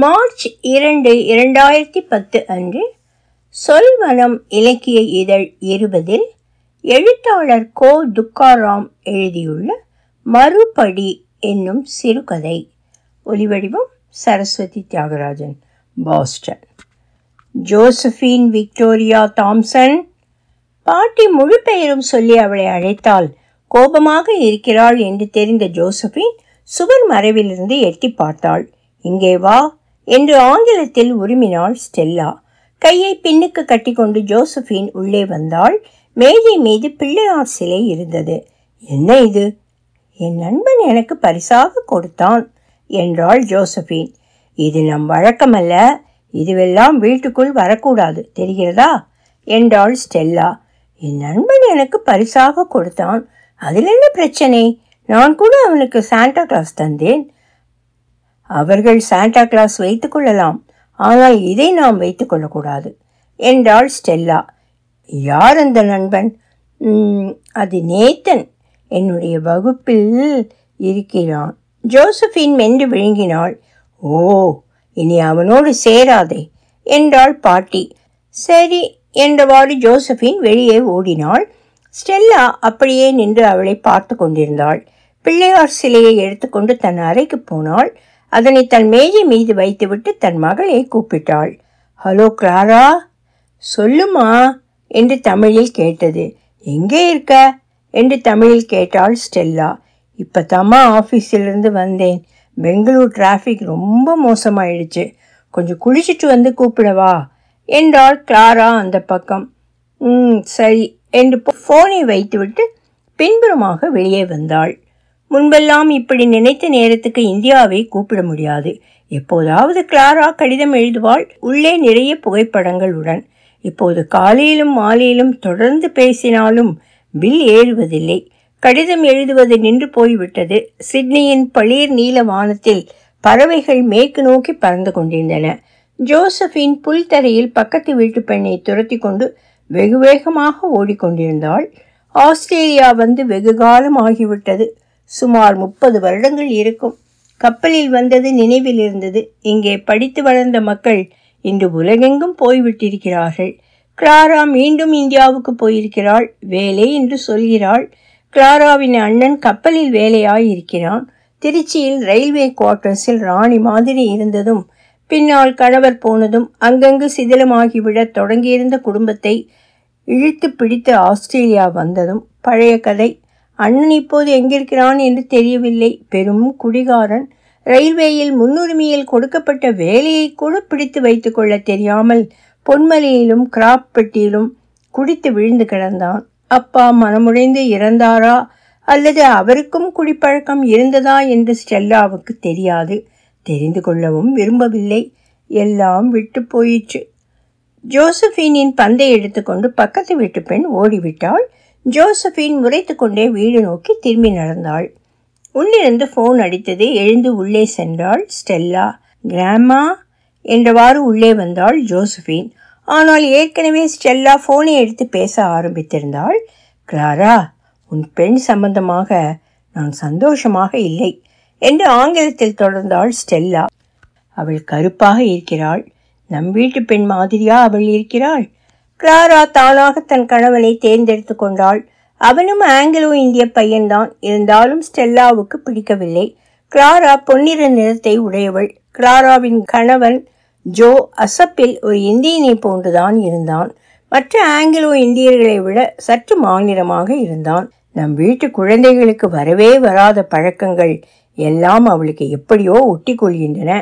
March இரண்டு இரண்டாயிரத்தி பத்து அன்று சொல்வனம் இலக்கிய இதழ் இருபதில் எழுத்தாளர் கோ துக்காராம் எழுதியுள்ள மறுபடி என்னும் சிறுகதை. ஒலிவடிவம் Saraswathi Thyagarajan Boston. Josephine Victoria Thomson. பாட்டி முழு பெயரும் சொல்லி அவளை அழைத்தால் கோபமாக இருக்கிறாள் என்று தெரிந்த ஜோசபின் சுவர் மறைவிலிருந்து எட்டி பார்த்தாள். இங்கே வா என்று ஆங்கிலத்தில் உருமினாள் ஸ்டெல்லா. கையை பின்னுக்கு கட்டிக்கொண்டு ஜோசபின் உள்ளே வந்தாள். மேஜை மீது பிள்ளையார் சிலை இருந்தது. என்ன இது? என் நண்பன் எனக்கு பரிசாக கொடுத்தான் என்றாள் ஜோசபின் இது நம் வழக்கமல்ல. இதுவெல்லாம் வீட்டுக்குள் வரக்கூடாது. தெரிகிறதா? என்றாள் ஸ்டெல்லா. என் நண்பன் எனக்கு பரிசாக கொடுத்தான். அதில் என்ன பிரச்சனை? நான் கூட அவனுக்கு சாண்டா கிளாஸ் தந்தேன். அவர்கள் சாண்டா கிளாஸ் வைத்துக் கொள்ளலாம். ஆனால் இதை நாம் வைத்துக் கொள்ளக்கூடாது. என்றாள் ஸ்டெல்லா. யார் அந்த நண்பன்? அது நேத்தன். என்னுடைய வகுப்பில் இருக்கிறான். ஜோசபின் மென்று விழுங்கினாள். ஓ இனி அவனோடு சேராதே என்றாள் பாட்டி. சரி என்றவாறு ஜோசபின் வெளியே ஓடினாள். ஸ்டெல்லா அப்படியே நின்று அவளை பார்த்து கொண்டிருந்தாள். பிள்ளையார் சிலையை எடுத்துக்கொண்டு தன் அறைக்கு போனாள். அதனை தன் மேஜை மீது வைத்துவிட்டு தன் மகளை கூப்பிட்டாள். ஹலோ கிளாரா சொல்லுமா? என்று தமிழில் கேட்டது. எங்கே இருக்க? என்று தமிழில் கேட்டாள் ஸ்டெல்லா. இப்போ தாம்மா ஆஃபீஸிலிருந்து வந்தேன். பெங்களூர் டிராஃபிக் ரொம்ப மோசமாயிடுச்சு. கொஞ்சம் குளிச்சுட்டு வந்து கூப்பிடவா என்றாள் கிளாரா அந்த பக்கம். ம் சரி என்று ஃபோனை வைத்துவிட்டு பின்புறமாக வெளியே வந்தாள். முன்பெல்லாம் இப்படி நினைத்த நேரத்துக்கு இந்தியாவை கூப்பிட முடியாது. எப்போதாவது கிளாரா கடிதம் எழுதுவாள். உள்ளே நிறைய புகைப்படங்களுடன் இப்போது காலையிலும் மாலையிலும் தொடர்ந்து பேசினாலும் பில் ஏறுவதில்லை. கடிதம் எழுதுவது நின்று போய்விட்டது. சிட்னியின் பளிர் நீல வானத்தில் பறவைகள் மேற்கு நோக்கி பறந்து கொண்டிருந்தன. ஜோசபின் புல்தரையில் பக்கத்து வீட்டு பெண்ணை துரத்தி கொண்டு வெகு வேகமாக ஓடிக்கொண்டிருந்தாள். ஆஸ்திரேலியா வந்து வெகு காலம் ஆகிவிட்டது. சுமார் முப்பது வருடங்கள் இருக்கும். கப்பலில் வந்தது நினைவில் இருந்தது. இங்கே படித்து வளர்ந்த மக்கள் இன்று உலகெங்கும் போய்விட்டிருக்கிறார்கள். கிளாரா மீண்டும் இந்தியாவுக்கு போயிருக்கிறாள். வேலை என்று சொல்கிறாள். கிளாராவின் அண்ணன் கப்பலில் வேலையாய் இருக்கிறான் திருச்சியில் ரயில்வே குவார்ட்டர்ஸில் ராணி மாதிரி இருந்ததும் பின்னால் கணவர் போனதும் அங்கங்கு சிதிலமாகிவிடத் தொடங்கியிருந்த குடும்பத்தை இழுத்து பிடித்து ஆஸ்திரேலியா வந்ததும் பழைய கதை. அண்ணன் இப்போது எங்கிருக்கிறான் என்று தெரியவில்லை. பெரும் குடிகாரன் ரயில்வேயில் முன்னுரிமையில் கொடுக்கப்பட்ட வேலையை கூட பிடித்து வைத்துக் கொள்ள தெரியாமல் பொன்மலையிலும் கிராப் பெட்டியிலும் குடித்து விழுந்து கிடந்தான். அப்பா மனமுடைந்து இறந்தாரா? அல்லது அவருக்கும் குடிப்பழக்கம் இருந்ததா என்று ஸ்டெல்லாவுக்கு தெரியாது. தெரிந்து கொள்ளவும் விரும்பவில்லை. எல்லாம் விட்டு போயிற்று. ஜோசபீனின் பந்தை எடுத்துக்கொண்டு பக்கத்து வீட்டு பெண் ஓடிவிட்டாள். ஜோசபின் முறைத்து கொண்டே வீடு நோக்கி திரும்பி நடந்தாள். உள்ளிருந்து ஃபோன் அடித்தது எழுந்து உள்ளே சென்றாள் ஸ்டெல்லா. கிராமா? என்றவாறு உள்ளே வந்தாள் ஜோசபின் ஆனால் ஏற்கனவே ஸ்டெல்லா ஃபோனை எடுத்து பேச ஆரம்பித்திருந்தாள். கிளாரா உன் பெண் சம்பந்தமாக நான் சந்தோஷமாக இல்லை என்று ஆங்கிலத்தில் தொடர்ந்தாள் ஸ்டெல்லா. அவள் கருப்பாக இருக்கிறாள். நம் வீட்டு பெண் மாதிரியா அவள் இருக்கிறாள்? கிளாரா தானாக தன் கணவனை தேர்ந்தெடுத்து கொண்டாள். அவனும் ஆங்கிலோ இந்திய பையன்தான். இருந்தாலும் ஸ்டெல்லாவுக்கு பிடிக்கவில்லை. கிளாரா பொன்னிற நிறத்தை உடையவள். கிளாராவின் கணவன் ஜோ அசப்பில் ஒரு இந்தியனை போன்றுதான் இருந்தான். மற்ற ஆங்கிலோ இந்தியர்களை விட சற்று மாநிலமாக இருந்தான். நம் வீட்டு குழந்தைகளுக்கு வரவே வராத பழக்கங்கள் எல்லாம் அவளுக்கு எப்படியோ ஒட்டி கொள்கின்றன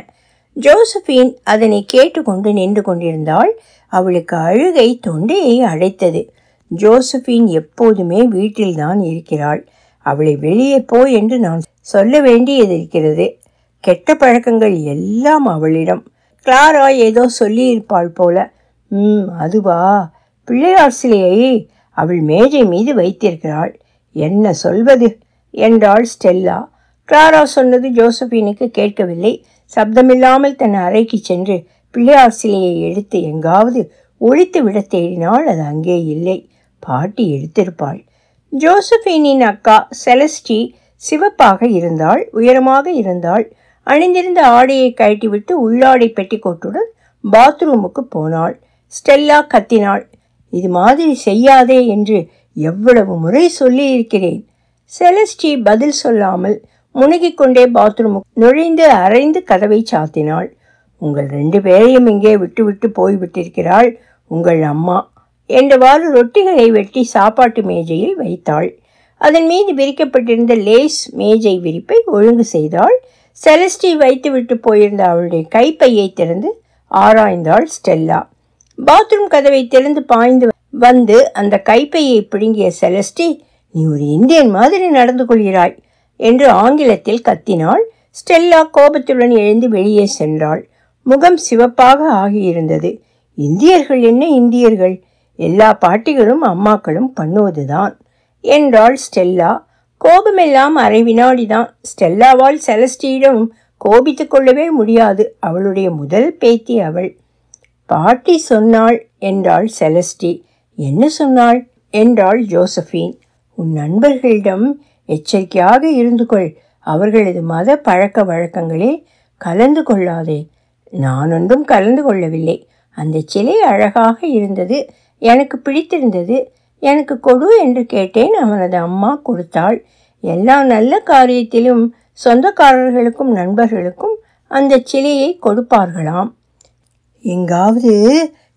ஜோசபின் அதனை கேட்டுக்கொண்டு நின்று கொண்டிருந்தாள். அவளுக்கு அழுகை தொண்டையை அடைத்தது. ஜோசபின் எப்போதுமே வீட்டில்தான் இருக்கிறாள். அவளை வெளியே போ என்று நான் சொல்ல வேண்டியது இருக்கிறது. கெட்ட பழக்கங்கள் எல்லாம் அவளிடம். கிளாரா ஏதோ சொல்லியிருப்பாள் போல. ம் அதுவா? பிள்ளையார் சிலையை அவள் மேஜை மீது வைத்திருக்கிறாள். என்ன சொல்வது? என்றாள் ஸ்டெல்லா. கிளாரா சொன்னது ஜோசபினுக்கு கேட்கவில்லை. சப்தமில்லாமல் தன் அறைக்கு சென்று பிள்ளையார் சிலையை எடுத்து எங்காவது ஒழித்து விட தேடினாள் அது அங்கே இல்லை. பாட்டி எடுத்திருப்பாள். ஜோசபினின் அக்கா செலஸ்டி சிவப்பாக இருந்தாள் உயரமாக இருந்தாள். அணிந்திருந்த ஆடையை கழட்டிவிட்டு உள்ளாடை பெட்டிக்கோட்டுடன் பாத்ரூமுக்கு போனாள். ஸ்டெல்லா கத்தினாள். இது மாதிரி செய்யாதே என்று எவ்வளவு முறை சொல்லி இருக்கிறேன் செலஸ்டி பதில் சொல்லாமல் முணுகிக் கொண்டே பாத்ரூம் நுழைந்து அரைந்து கதவை சாத்தினாள். உங்கள் ரெண்டு பேரையும் இங்கே விட்டுவிட்டு போய்விட்டிருக்கிறாள் உங்கள் அம்மா என்றவாறு ரொட்டிகளை வெட்டி சாப்பாட்டு மேஜையில் வைத்தாள். அதன் மீது விரிக்கப்பட்டிருந்த லேஸ் மேஜை விரிப்பை ஒழுங்கு செய்தாள். செலஸ்டி வைத்துவிட்டு போயிருந்த அவளுடைய கைப்பையை திறந்து ஆராய்ந்தாள் ஸ்டெல்லா. பாத்ரூம் கதவை திறந்து பாய்ந்து வந்து அந்த கைப்பையை பிடுங்கிய செலஸ்டி நீ ஒரு இந்தியன் மாதிரி நடந்து கொள்கிறாய். என்று ஆங்கிலத்தில் கத்தினாள். ஸ்டெல்லா கோபத்துடன் எழுந்து வெளியே சென்றாள். முகம் சிவப்பாக ஆகியிருந்தது. இந்தியர்கள் என்ன இந்தியர்கள்? எல்லா பாட்டிகளும் அம்மாக்களும் பண்ணுவதுதான் என்றாள் ஸ்டெல்லா. கோபமெல்லாம் அரை வினாடிதான் ஸ்டெல்லாவால் செலஸ்டியிடம் கோபித்து கொள்ளவே முடியாது. அவளுடைய முதல் பேத்தி அவள். பாட்டி சொன்னாள் என்றாள் செலஸ்டி. என்ன சொன்னாள்? என்றாள் ஜோசஃபின். உன் நண்பர்களிடம் எச்சரிக்கையாக இருந்து கொள் அவர்களது மத பழக்க வழக்கங்களில் கலந்து கொள்ளாதே. நான் ஒன்றும் கலந்து கொள்ளவில்லை. அந்த சிலை அழகாக இருந்தது. எனக்கு பிடித்திருந்தது. எனக்கு கொடு என்று கேட்டேன். அவனது அம்மா கொடுத்தாள். எல்லா நல்ல காரியத்திலும் சொந்தக்காரர்களுக்கும் நண்பர்களுக்கும் அந்த சிலையை கொடுப்பார்களாம். எங்காவது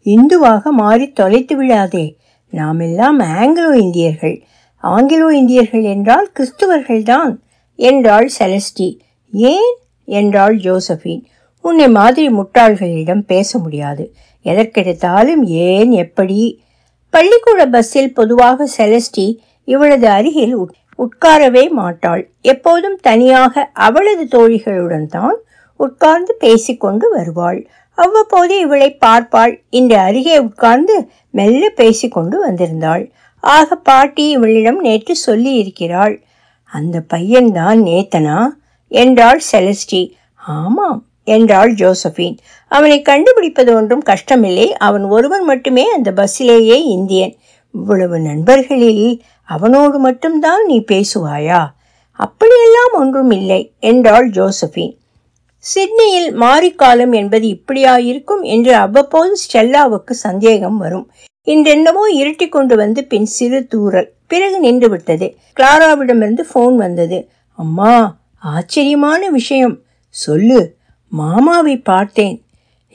இந்துவாக மாறி தொலைத்து விடாதே நாமெல்லாம் ஆங்கிலோ இந்தியர்கள். ஆங்கிலோ இந்தியர்கள் என்றால் கிறிஸ்துவர்கள்தான் என்றாள் செலஸ்டி. ஏன்? என்றாள் ஜோசபின். உன்னை மாதிரி முட்டாள்களிடம் பேச முடியாது. எதற்கெடுத்தாலும் ஏன் எப்படி? பள்ளிக்கூட பஸ்ஸில் பொதுவாக செலஸ்டி இவளது அருகில் உட்காரவே மாட்டாள். எப்போதும் தனியாக அவளது தோழிகளுடன் தான் உட்கார்ந்து பேசிக்கொண்டு வருவாள். அவ்வப்போது இவளை பார்ப்பாள். இந்த அருகே உட்கார்ந்து மெல்ல பேசிக்கொண்டு வந்திருந்தாள். ஆக பாட்டி இவளிடம் நேற்று சொல்லி இருக்கிறாள் அந்த பையன்தான் நேத்தனா? என்றாள் செலஸ்டி. ஆமாம் என்றாள் ஜோசபின் அவனை கண்டுபிடிப்பது ஒன்றும் கஷ்டமில்லை. அவன் ஒருவன் மட்டுமே அந்த பஸ்ஸிலேயே இந்தியன். இவ்வளவு நண்பர்களில் அவனோடு மட்டும்தான் நீ பேசுவாயா? அப்படியெல்லாம் ஒன்றும் இல்லை என்றாள் ஜோசபின் சிட்னியில் மாரிக்காலம் என்பது இப்படியா இருக்கும் என்று அவ்வப்போது ஸ்டெல்லாவுக்கு சந்தேகம் வரும். இன்றென்னமோ இருட்டி கொண்டு வந்து பின் சிறு தூரல் பிறகு நின்று விட்டது. கிளாராவிடமிருந்து ஃபோன் வந்தது. அம்மா ஆச்சரியமான விஷயம். சொல்லு மாமாவை பார்த்தேன்.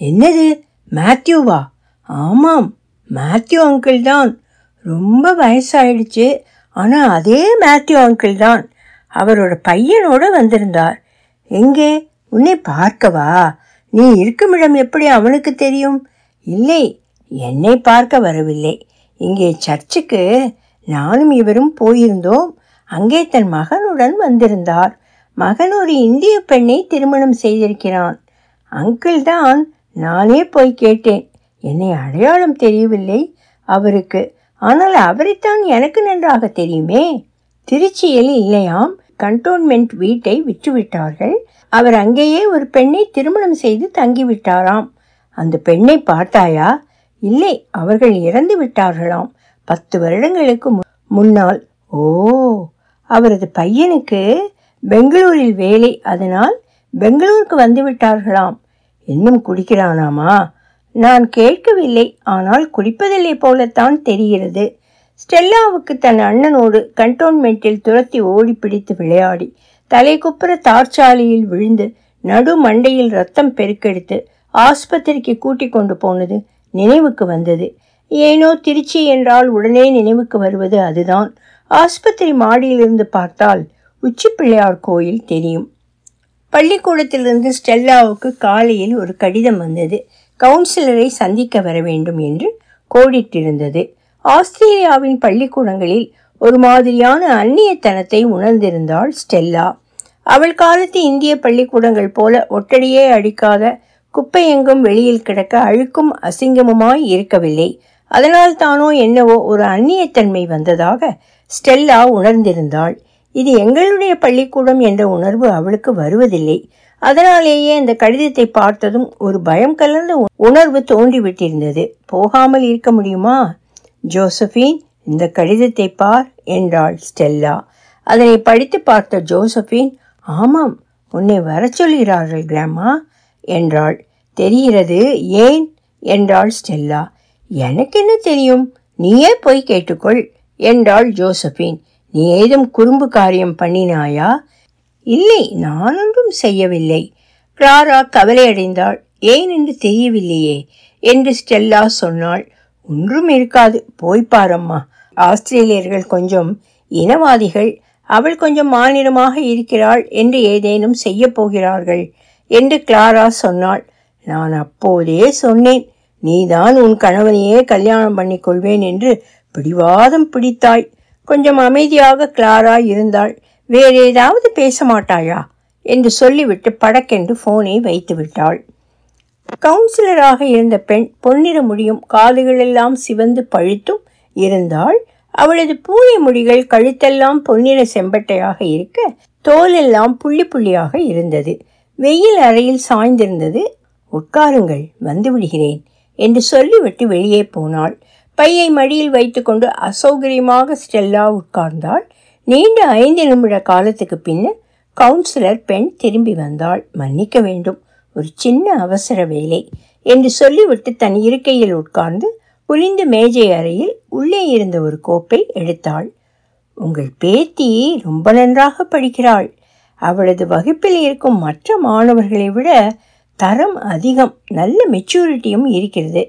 என்னது மேத்யூவா? ஆமாம் மேத்யூ அங்கிள் தான். ரொம்ப வயசாயிடுச்சு. ஆனால் அதே மேத்யூ அங்கிள் தான். அவரோட பையனோட வந்திருந்தார். எங்கே? உன்னை பார்க்கவா? நீ இருக்குமிடம் எப்படி அவனுக்கு தெரியும்? இல்லை என்னை பார்க்க வரவில்லை. இங்கே சர்ச்சுக்கு நானும் இவரும் போயிருந்தோம். அங்கே தன் மகனுடன் வந்திருந்தார். மகன் ஒரு இந்திய பெண்ணை திருமணம் செய்திருக்கிறான். அங்கிள் தான் நானே போய் கேட்டேன். என்னை அடையாளம் தெரியவில்லை அவருக்கு. ஆனால் அவரைத்தான் எனக்கு நன்றாக தெரியுமே. திருச்சியில் இல்லையாம். கண்டோன்மெண்ட் வீட்டை விற்றுவிட்டார்கள். அவர் அங்கேயே ஒரு பெண்ணை திருமணம் செய்து தங்கிவிட்டாராம். அந்த பெண்ணை பார்த்தாயா? இல்லை அவர்கள் இறந்து விட்டார்களாம். பத்து வருடங்களுக்கு முன்னால் ஓ அவரது பையனுக்கு பெங்களூரில் வேலை அதனால் பெங்களூருக்கு வந்து விட்டார்களாம். இன்னும் குடிக்கிறானாமா நான் கேட்கவில்லை ஆனால் குடிப்பதில்லை போலத்தான் தெரிகிறது. ஸ்டெல்லாவுக்கு தன் அண்ணனோடு கண்டோன்மெண்ட்டில் துரத்தி ஓடி பிடித்து விளையாடி தலைக்குப்புற தார்ச்சாலையில் விழுந்து நடு மண்டையில் ரத்தம் பெருக்கெடுத்து ஆஸ்பத்திரிக்கு கூட்டிக் கொண்டு போனது நினைவுக்கு வந்தது. ஏனோ திருச்சி என்றால் உடனே நினைவுக்கு வருவது அதுதான். ஆஸ்பத்திரி மாடியிலிருந்து பார்த்தால் உச்சி பிள்ளையார் கோயில் தெரியும். பள்ளிக்கூடத்திலிருந்து ஸ்டெல்லாவுக்கு காலையில் ஒரு கடிதம் வந்தது. கவுன்சிலரை சந்திக்க வர வேண்டும் என்று கோடிட்டிருந்தது. ஆஸ்திரேலியாவின் பள்ளிக்கூடங்களில் ஒரு மாதிரியான அந்நியத்தனத்தை உணர்ந்திருந்தாள் ஸ்டெல்லா. அவள் காலத்து இந்திய பள்ளிக்கூடங்கள் போல ஒட்டடியே அடிக்காத குப்பை எங்கும் வெளியில் கிடக்க அழுக்கும் அசிங்கமுமாய் இருக்கவில்லை. அதனால் தானோ என்னவோ ஒரு அந்நியத்தன்மை வந்ததாக ஸ்டெல்லா உணர்ந்திருந்தாள். இது எங்களுடைய பள்ளிக்கூடம் என்ற உணர்வு அவளுக்கு வருவதில்லை. அதனாலேயே அந்த கடிதத்தை பார்த்ததும் ஒரு பயம் கலந்த உணர்வு தோன்றிவிட்டிருந்தது. போகாமல் இருக்க முடியுமா? ஜோசபின் இந்த கடிதத்தை பார் என்றாள் ஸ்டெல்லா. அதனை படித்து பார்த்த ஜோசபின் ஆமாம் உன்னை வர சொல்கிறார்கள் கிராமா என்றாள். தெரிகிறது ஏன்? என்றாள் ஸ்டெல்லா. எனக்கு என்ன தெரியும்? நீயே போய் கேட்டுக்கொள் என்றாள் ஜோசபின் நீ ஏதும் குறும்பு காரியம் பண்ணினாயா? இல்லை நான் ஒன்றும் செய்யவில்லை. கிளாரா கவலையடைந்தாள். ஏன் என்று தெரியவில்லையே என்று ஸ்டெல்லா சொன்னாள். ஒன்றும் இருக்காது. போய் பாரம்மா. ஆஸ்திரேலியர்கள் கொஞ்சம் இனவாதிகள். அவள் கொஞ்சம் மாநிலமாக இருக்கிறாள் என்று ஏதேனும் செய்ய போகிறார்கள் என்று கிளாரா சொன்னாள். நான் அப்போதே சொன்னேன் நீதான் உன் கணவனையே கல்யாணம் பண்ணி கொள்வேன் என்று பிடிவாதம் பிடித்தாய் கொஞ்சம் அமைதியாக கிளாரா இருந்தாள். வேற ஏதாவது பேச மாட்டாயா? என்று சொல்லிவிட்டு படக்கென்று போனை வைத்து விட்டாள். கவுன்சிலராக இருந்த பெண் பொன்னிற முடியும் காதுகளெல்லாம் சிவந்து பழுத்தும் இருந்தாள். அவளது பூனை முடிகள் கழுத்தெல்லாம் பொன்னிற செம்பட்டையாக இருக்க தோலெல்லாம் புள்ளி புள்ளியாக இருந்தது. வெயில் அறையில் சாய்ந்திருந்தது. உட்காருங்கள் வந்து விடுகிறேன் என்று சொல்லிவிட்டு வெளியே போனாள். பையை மடியில் வைத்துக்கொண்டு அசௌகரியமாக ஸ்டெல்லா உட்கார்ந்தாள். நீண்ட ஐந்து நிமிட காலத்துக்கு பின்னர் கவுன்சிலர் பெண் திரும்பி வந்தாள். மன்னிக்க வேண்டும் ஒரு சின்ன அவசர வேலை என்று சொல்லிவிட்டு தன் இருக்கையில் உட்கார்ந்து புரிந்து மேஜை அறையில் உள்ளே இருந்த ஒரு கோப்பை எடுத்தாள். உங்கள் பேத்தி ரொம்ப நன்றாக படிக்கிறாள். அவளது வகுப்பில் இருக்கும் மற்ற மாணவர்களை விட தரம் அதிகம் நல்ல மெச்சூரிட்டியும் இருக்கிறது.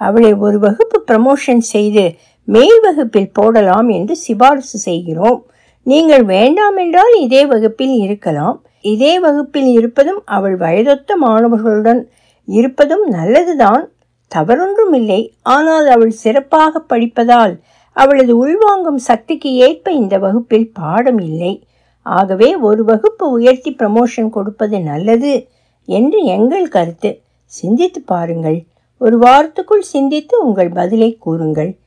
அவளை ஒரு வகுப்பு ப்ரமோஷன் செய்து மேல் வகுப்பில் போடலாம் என்று சிபாரிசு செய்கிறோம். நீங்கள் வேண்டாம் என்றால் இதே வகுப்பில் இருக்கலாம். இதே வகுப்பில் இருப்பதும் அவள் வயதொத்த மாணவர்களுடன் இருப்பதும் நல்லதுதான். தவறொன்றும் இல்லை ஆனால் அவள் சிறப்பாக படிப்பதால் அவளது உள்வாங்கும் சக்திக்கு ஏற்ப இந்த வகுப்பில் பாடம் இல்லை. ஆகவே ஒரு வகுப்பு உயர்த்தி ப்ரமோஷன் கொடுப்பது நல்லது. என்று எங்கள் கருத்து. சிந்தித்து பாருங்கள். ஒரு வாரத்துக்குள் சிந்தித்து உங்கள் பதிலை கூறுங்கள்.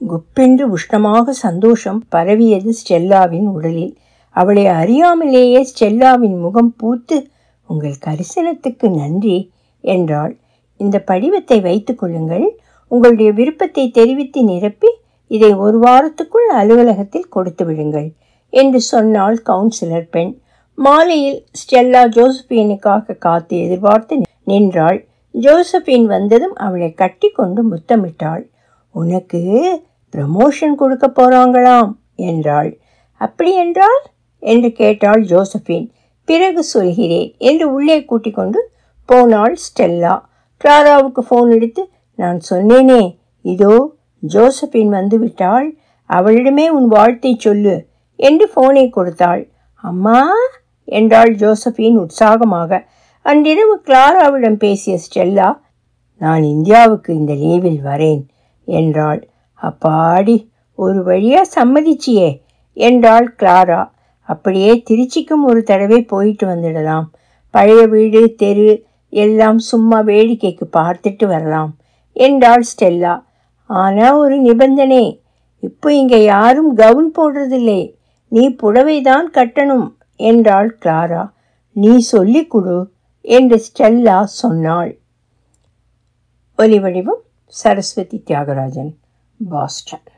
குப்பென்று உஷ்ணமாக சந்தோஷம் பரவியது ஸ்டெல்லாவின் உடலில். அவளை அறியாமலேயே ஸ்டெல்லாவின் முகம் பூத்து உங்கள் கரிசனத்துக்கு நன்றி என்றாள். இந்த படிவத்தை வைத்துக் கொள்ளுங்கள். உங்களுடைய விருப்பத்தை தெரிவித்து நிரப்பி இதை ஒரு வாரத்துக்குள் அலுவலகத்தில் கொடுத்து விடுங்கள் என்று சொன்னாள் கவுன்சிலர் பெண். மாலையில் ஸ்டெல்லா ஜோசபியனுக்காக காத்து எதிர்பார்த்து நின்றாள். ஜோசபின் வந்ததும் அவளை கட்டி கொண்டு முத்தமிட்டாள். உனக்கு ப்ரமோஷன் கொடுக்க போறாங்களாம் என்றாள். அப்படி என்றால்? என்று கேட்டாள் ஜோசபின் பிறகு சொல்கிறேன் என்று உள்ளே கூட்டிக் கொண்டு போனாள் ஸ்டெல்லா. கிளாராவுக்கு ஃபோன் எடுத்து நான் சொன்னேனே. இதோ ஜோசபின் வந்து விட்டாள். அவளிடமே உன் வாழ்த்தை சொல்லு என்று ஃபோனை கொடுத்தாள். அம்மா என்றாள் ஜோசபின் உற்சாகமாக. அன்றிரவு கிளாராவிடம் பேசிய ஸ்டெல்லா நான் இந்தியாவுக்கு இந்த லீவில் வரேன் என்றாள். அப்பாடி ஒரு வழியாக சம்மதிச்சியே என்றாள் கிளாரா. அப்படியே திருச்சிக்கும் ஒரு தடவை போயிட்டு வந்துடலாம். பழைய வீடு தெரு எல்லாம் சும்மா வேடிக்கைக்கு பார்த்துட்டு வரலாம் என்றாள் ஸ்டெல்லா. ஆனால் ஒரு நிபந்தனை. இப்போ இங்கே யாரும் கவுன் போடுறதில்லை. நீ புடவை தான் கட்டணும் என்றாள் கிளாரா. நீ சொல்லிக் கொடு என்று ஸ்டெல்லா சொன்னாள். ஒலி வடிவம் சரஸ்வதி தியாகராஜன் பாஸ்டன்.